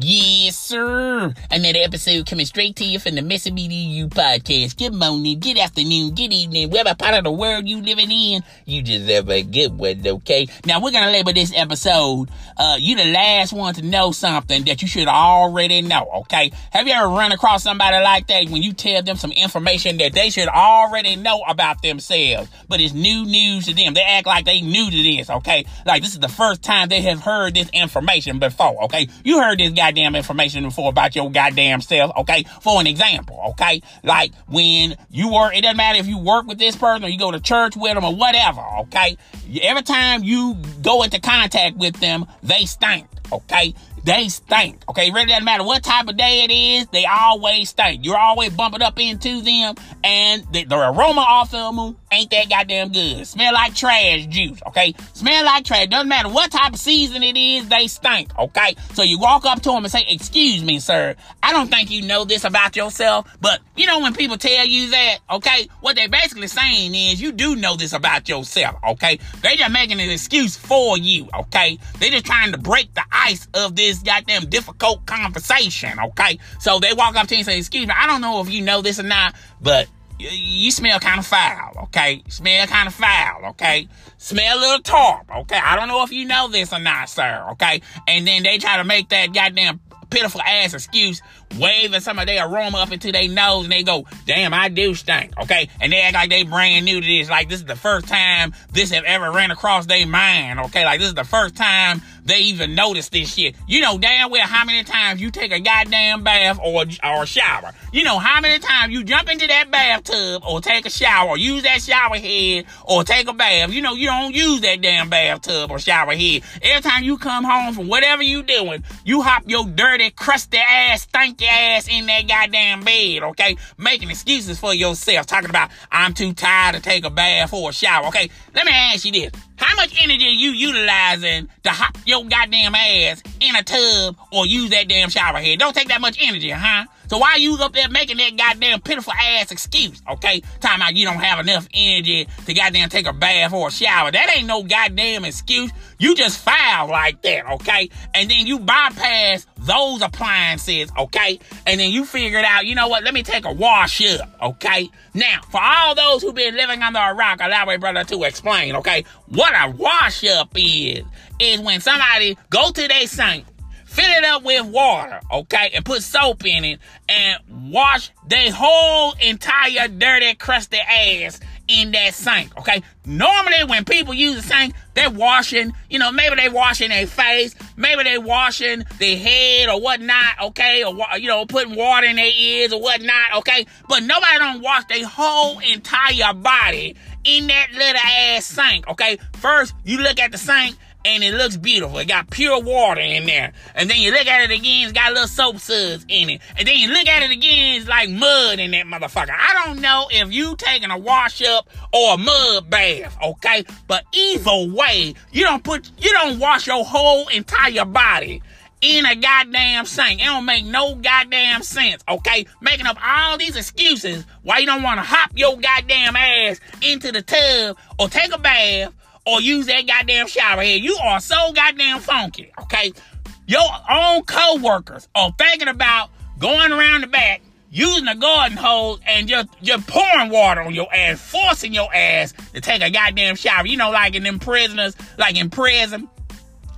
Yes, sir. Another episode coming straight to you from the Messy BDU podcast. Good morning, good afternoon, good evening, whatever part of the world you living in. You have a good one, okay? Now we're gonna label this episode, uh, you the last one to know something that you should already know, okay? Have you ever run across somebody like that when you tell them some information that they should already know about themselves, but it's new news to them? They act like they new to this, okay? Like this is the first time they have heard this information before, okay? You heard this guy goddamn information before about your goddamn self, okay? For an example, okay? Like when you work, it doesn't matter if you work with this person or you go to church with them or whatever, okay? Every time you go into contact with them, they stink, okay? They stink. Okay, really doesn't matter what type of day it is, they always stink. You're always bumping up into them, and the, the aroma off of them ain't that goddamn good. Smell like trash juice, okay? Smell like trash. Doesn't matter what type of season it is, they stink, okay? So you walk up to them and say, Excuse me, sir, I don't think you know this about yourself, but you know when people tell you that, okay, what they're basically saying is you do know this about yourself, okay? They're just making an excuse for you, okay? They're just trying to break the ice of this goddamn difficult conversation, okay? So they walk up to you and say, Excuse me, I don't know if you know this or not, but you smell kind of foul, okay? Smell kind of foul, okay? Smell a little tarp, okay? I don't know if you know this or not, sir, okay? And then they try to make that goddamn pitiful ass excuse, waving some of their aroma up into their nose, and they go, damn, I do stink, okay? And they act like they brand new to this, like this is the first time this have ever ran across their mind, okay? Like this is the first time they even notice this shit. You know damn well how many times you take a goddamn bath or or shower. You know how many times you jump into that bathtub or take a shower or use that shower head or take a bath. You know you don't use that damn bathtub or shower head. Every time you come home from whatever you doing, you hop your dirty, crusty ass, stinky ass in that goddamn bed, okay? Making excuses for yourself, talking about I'm too tired to take a bath or a shower, okay? Let me ask you this. How much energy are you utilizing to hop your goddamn ass in a tub or use that damn shower head? Don't take that much energy, huh? So why you up there making that goddamn pitiful ass excuse, okay? Talking about you don't have enough energy to goddamn take a bath or a shower. That ain't no goddamn excuse. You just foul like that, okay? And then you bypass those appliances, okay? And then you figured out, you know what? Let me take a wash up, okay? Now, for all those who've been living under a rock, allow my brother to explain, okay? What a wash up is, is when somebody go to their sink fill it up with water, okay, and put soap in it and wash their whole entire dirty, crusty ass in that sink, okay? Normally, when people use the sink, they're washing, you know, maybe they washing their face, maybe they washing their head or whatnot, okay? Or, you know, putting water in their ears or whatnot, okay? But nobody don't wash their whole entire body in that little ass sink, okay? First, you look at the sink and it looks beautiful. It got pure water in there. And then you look at it again, it's got little soap suds in it. And then you look at it again, it's like mud in that motherfucker. I don't know if you taking a wash up or a mud bath, okay? But either way, you don't put, you don't wash your whole entire body in a goddamn sink. It don't make no goddamn sense, okay? Making up all these excuses why you don't want to hop your goddamn ass into the tub or take a bath or use that goddamn shower head. You are so goddamn funky, okay? Your own co-workers are thinking about going around the back, using a garden hose, and just, just pouring water on your ass, forcing your ass to take a goddamn shower. You know, like in them prisoners, like in prison,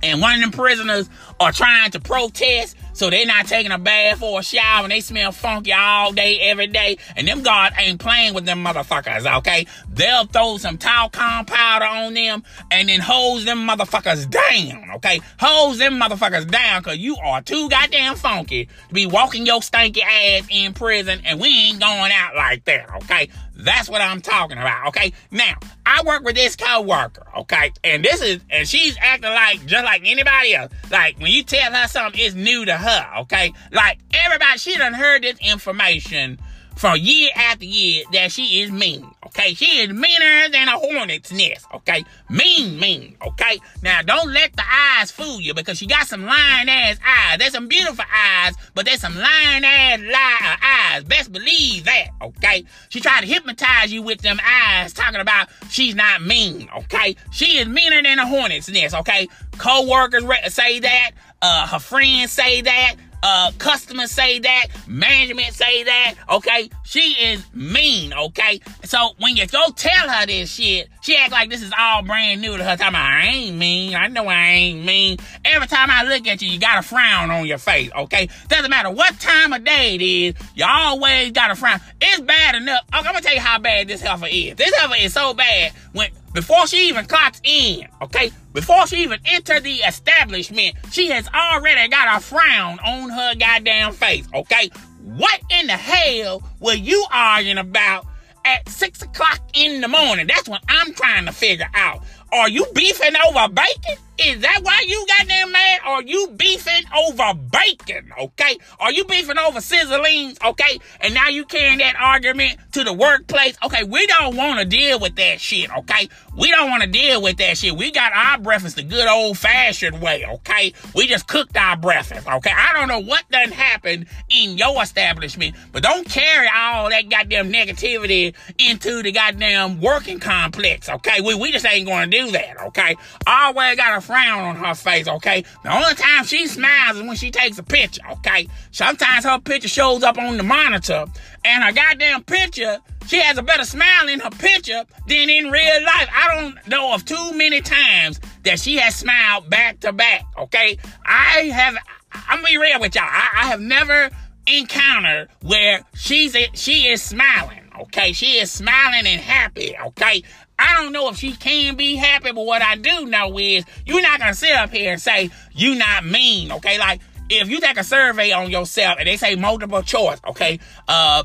and one of them prisoners are trying to protest so they not taking a bath or a shower and they smell funky all day, every day. And them guards ain't playing with them motherfuckers, okay? They'll throw some talcum powder on them and then hose them motherfuckers down, okay? Hose them motherfuckers down because you are too goddamn funky to be walking your stinky ass in prison and we ain't going out like that, okay? That's what I'm talking about, okay? Now, I work with this co-worker, okay? And this is, and she's acting like, just like anybody else. Like, when you tell her something, it's new to her, okay? Like, everybody, she done heard this information for year after year that she is mean. Okay, she is meaner than a hornet's nest. Okay, mean, mean. Okay, now don't let the eyes fool you because she got some lying ass eyes. There's some beautiful eyes, but there's some lying ass lie eyes. Best believe that. Okay, she tried to hypnotize you with them eyes, talking about she's not mean. Okay, she is meaner than a hornet's nest. Okay, co-workers say that. Uh, her friends say that uh, customers say that, management say that, okay? She is mean, okay? So when you go tell her this shit, she act like this is all brand new to her. About, I ain't mean. I know I ain't mean. Every time I look at you, you got a frown on your face, okay? Doesn't matter what time of day it is, you always got a frown. It's bad enough. I'm gonna tell you how bad this heifer is. This heifer is so bad when before she even clocks in, okay? Before she even entered the establishment, she has already got a frown on her goddamn face, okay? What in the hell were you arguing about at six o'clock in the morning? That's what I'm trying to figure out. Are you beefing over bacon? Is that why you got goddamn mad? Are you beefing over bacon? Okay? Are you beefing over sizzlings? Okay? And now you carrying that argument to the workplace? Okay, we don't want to deal with that shit, okay? We don't want to deal with that shit. We got our breakfast the good old fashioned way, okay? We just cooked our breakfast, okay? I don't know what done happened in your establishment, but don't carry all that goddamn negativity into the goddamn working complex, okay? We, we just ain't gonna do that, okay? Always got frown on her face, okay? The only time she smiles is when she takes a picture, okay? Sometimes her picture shows up on the monitor, and her goddamn picture, she has a better smile in her picture than in real life. I don't know of too many times that she has smiled back to back, okay? I have, I'm gonna be real with y'all. I, I have never encountered where she's she is smiling, okay? She is smiling and happy, okay? I don't know if she can be happy, but what I do know is you're not gonna sit up here and say you not mean, okay? Like if you take a survey on yourself and they say multiple choice, okay, uh,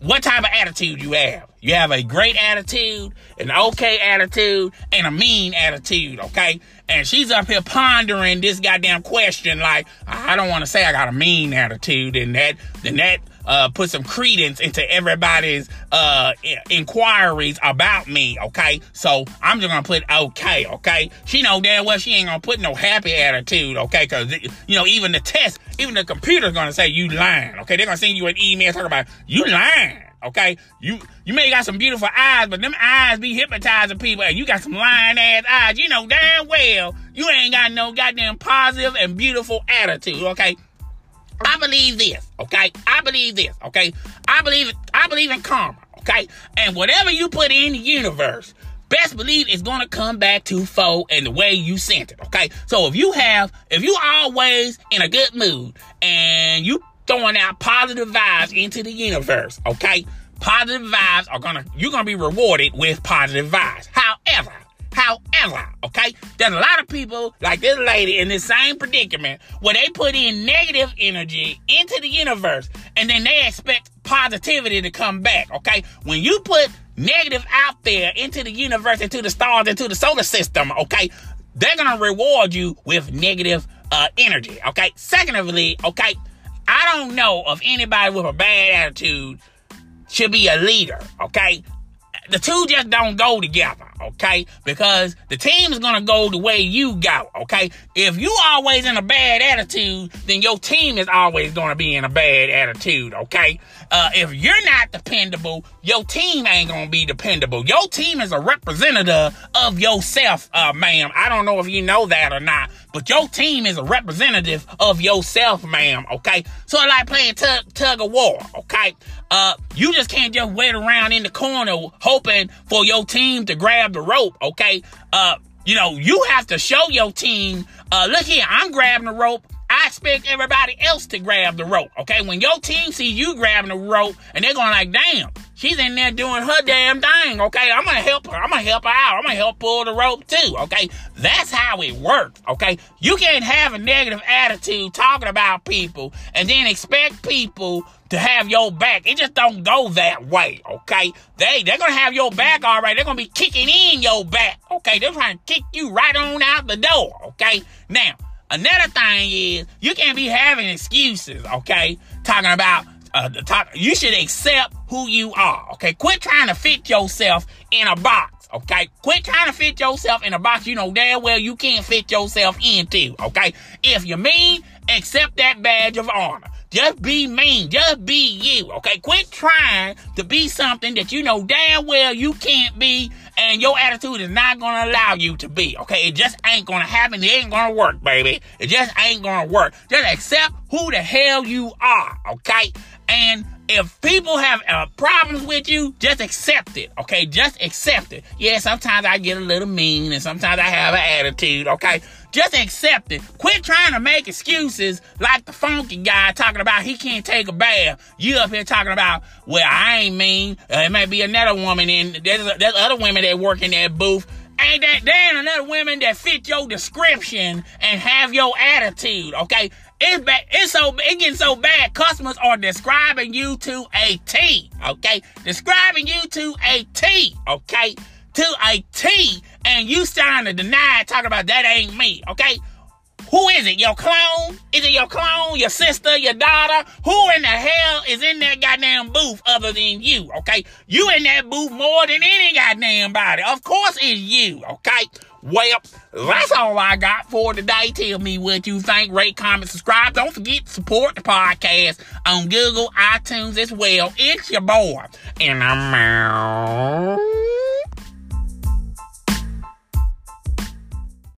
what type of attitude you have? You have a great attitude, an okay attitude, and a mean attitude, okay? And she's up here pondering this goddamn question like, I don't want to say I got a mean attitude, and that, then that uh, put some credence into everybody's uh, inquiries about me, okay? So I'm just gonna put okay, okay? She know damn well she ain't gonna put no happy attitude, okay? Cause, you know, even the test, even the computer's gonna say you lying, okay? They're gonna send you an email talking about you lying. Okay, you you may got some beautiful eyes, but them eyes be hypnotizing people, and you got some lying ass eyes. You know damn well you ain't got no goddamn positive and beautiful attitude. Okay, I believe this, okay? I believe this, okay? I believe I believe in karma, okay? And whatever you put in the universe, best believe it's gonna come back to foe and the way you sent it, okay? So if you have, if you always in a good mood and you throwing out positive vibes into the universe, okay? Positive vibes are gonna, you're gonna be rewarded with positive vibes. However, However, okay, there's a lot of people like this lady in this same predicament where they put in negative energy into the universe and then they expect positivity to come back, okay? When you put negative out there into the universe, into the stars, into the solar system, okay, they're gonna reward you with negative uh, energy, okay? Secondly, okay, I don't know of anybody with a bad attitude should be a leader, okay? the two just don't go together, okay? Because the team is gonna go the way you go, okay? If you always in a bad attitude, then your team is always gonna be in a bad attitude, okay? Uh, if you're not dependable, your team ain't gonna be dependable. Your team is a representative of yourself, uh, ma'am. I don't know if you know that or not, but your team is a representative of yourself, ma'am, okay? So like playing tug, tug of war, okay? Uh, you just can't just wait around in the corner hoping for your team to grab the rope, okay? Uh, you know, you have to show your team, uh, look here, I'm grabbing the rope. I expect everybody else to grab the rope, okay? When your team sees you grabbing the rope and they're going like, damn, she's in there doing her damn thing, okay? I'm gonna help her. I'm gonna help her out. I'm gonna help pull the rope too, okay? That's how it works, okay? You can't have a negative attitude talking about people and then expect people to have your back. It just don't go that way, okay? They they're gonna have your back all right. They're gonna be kicking in your back, okay? They're trying to kick you right on out the door, okay? Now, another thing is you can't be having excuses, okay? Talking about uh, the top, you should accept who you are, okay? Quit trying to fit yourself in a box, okay? Quit trying to fit yourself in a box you know damn well you can't fit yourself into, okay? If you're mean, accept that badge of honor. Just be mean. Just be you. Okay. Quit trying to be something that you know damn well you can't be and your attitude is not gonna allow you to be. Okay, it just ain't gonna happen. It ain't gonna work, baby. It just ain't gonna work. Just accept who the hell you are. Okay, and if people have uh, problems with you, just accept it, okay? Just accept it. Yeah, sometimes I get a little mean and sometimes I have an attitude, okay? Just accept it. Quit trying to make excuses like the funky guy talking about he can't take a bath. You up here talking about, well, I ain't mean. Uh, it may be another woman in, there's, there's other women that work in that booth ain't that damn another women that fit your description and have your attitude, okay? It's bad. It's so it getting so bad. Customers are describing you to a T. Okay, describing you to a T. Okay, to a T, and you starting to deny, talking about that ain't me. Okay, who is it? Your clone? Is it your clone? Your sister? Your daughter? Who in the hell is in that goddamn booth other than you? Okay, you in that booth more than any goddamn body. Of course, it's you. Okay. Well, that's all I got for today. Tell me what you think. Rate, comment, subscribe. Don't forget to support the podcast on Google, iTunes as well. It's your boy. And I'm out.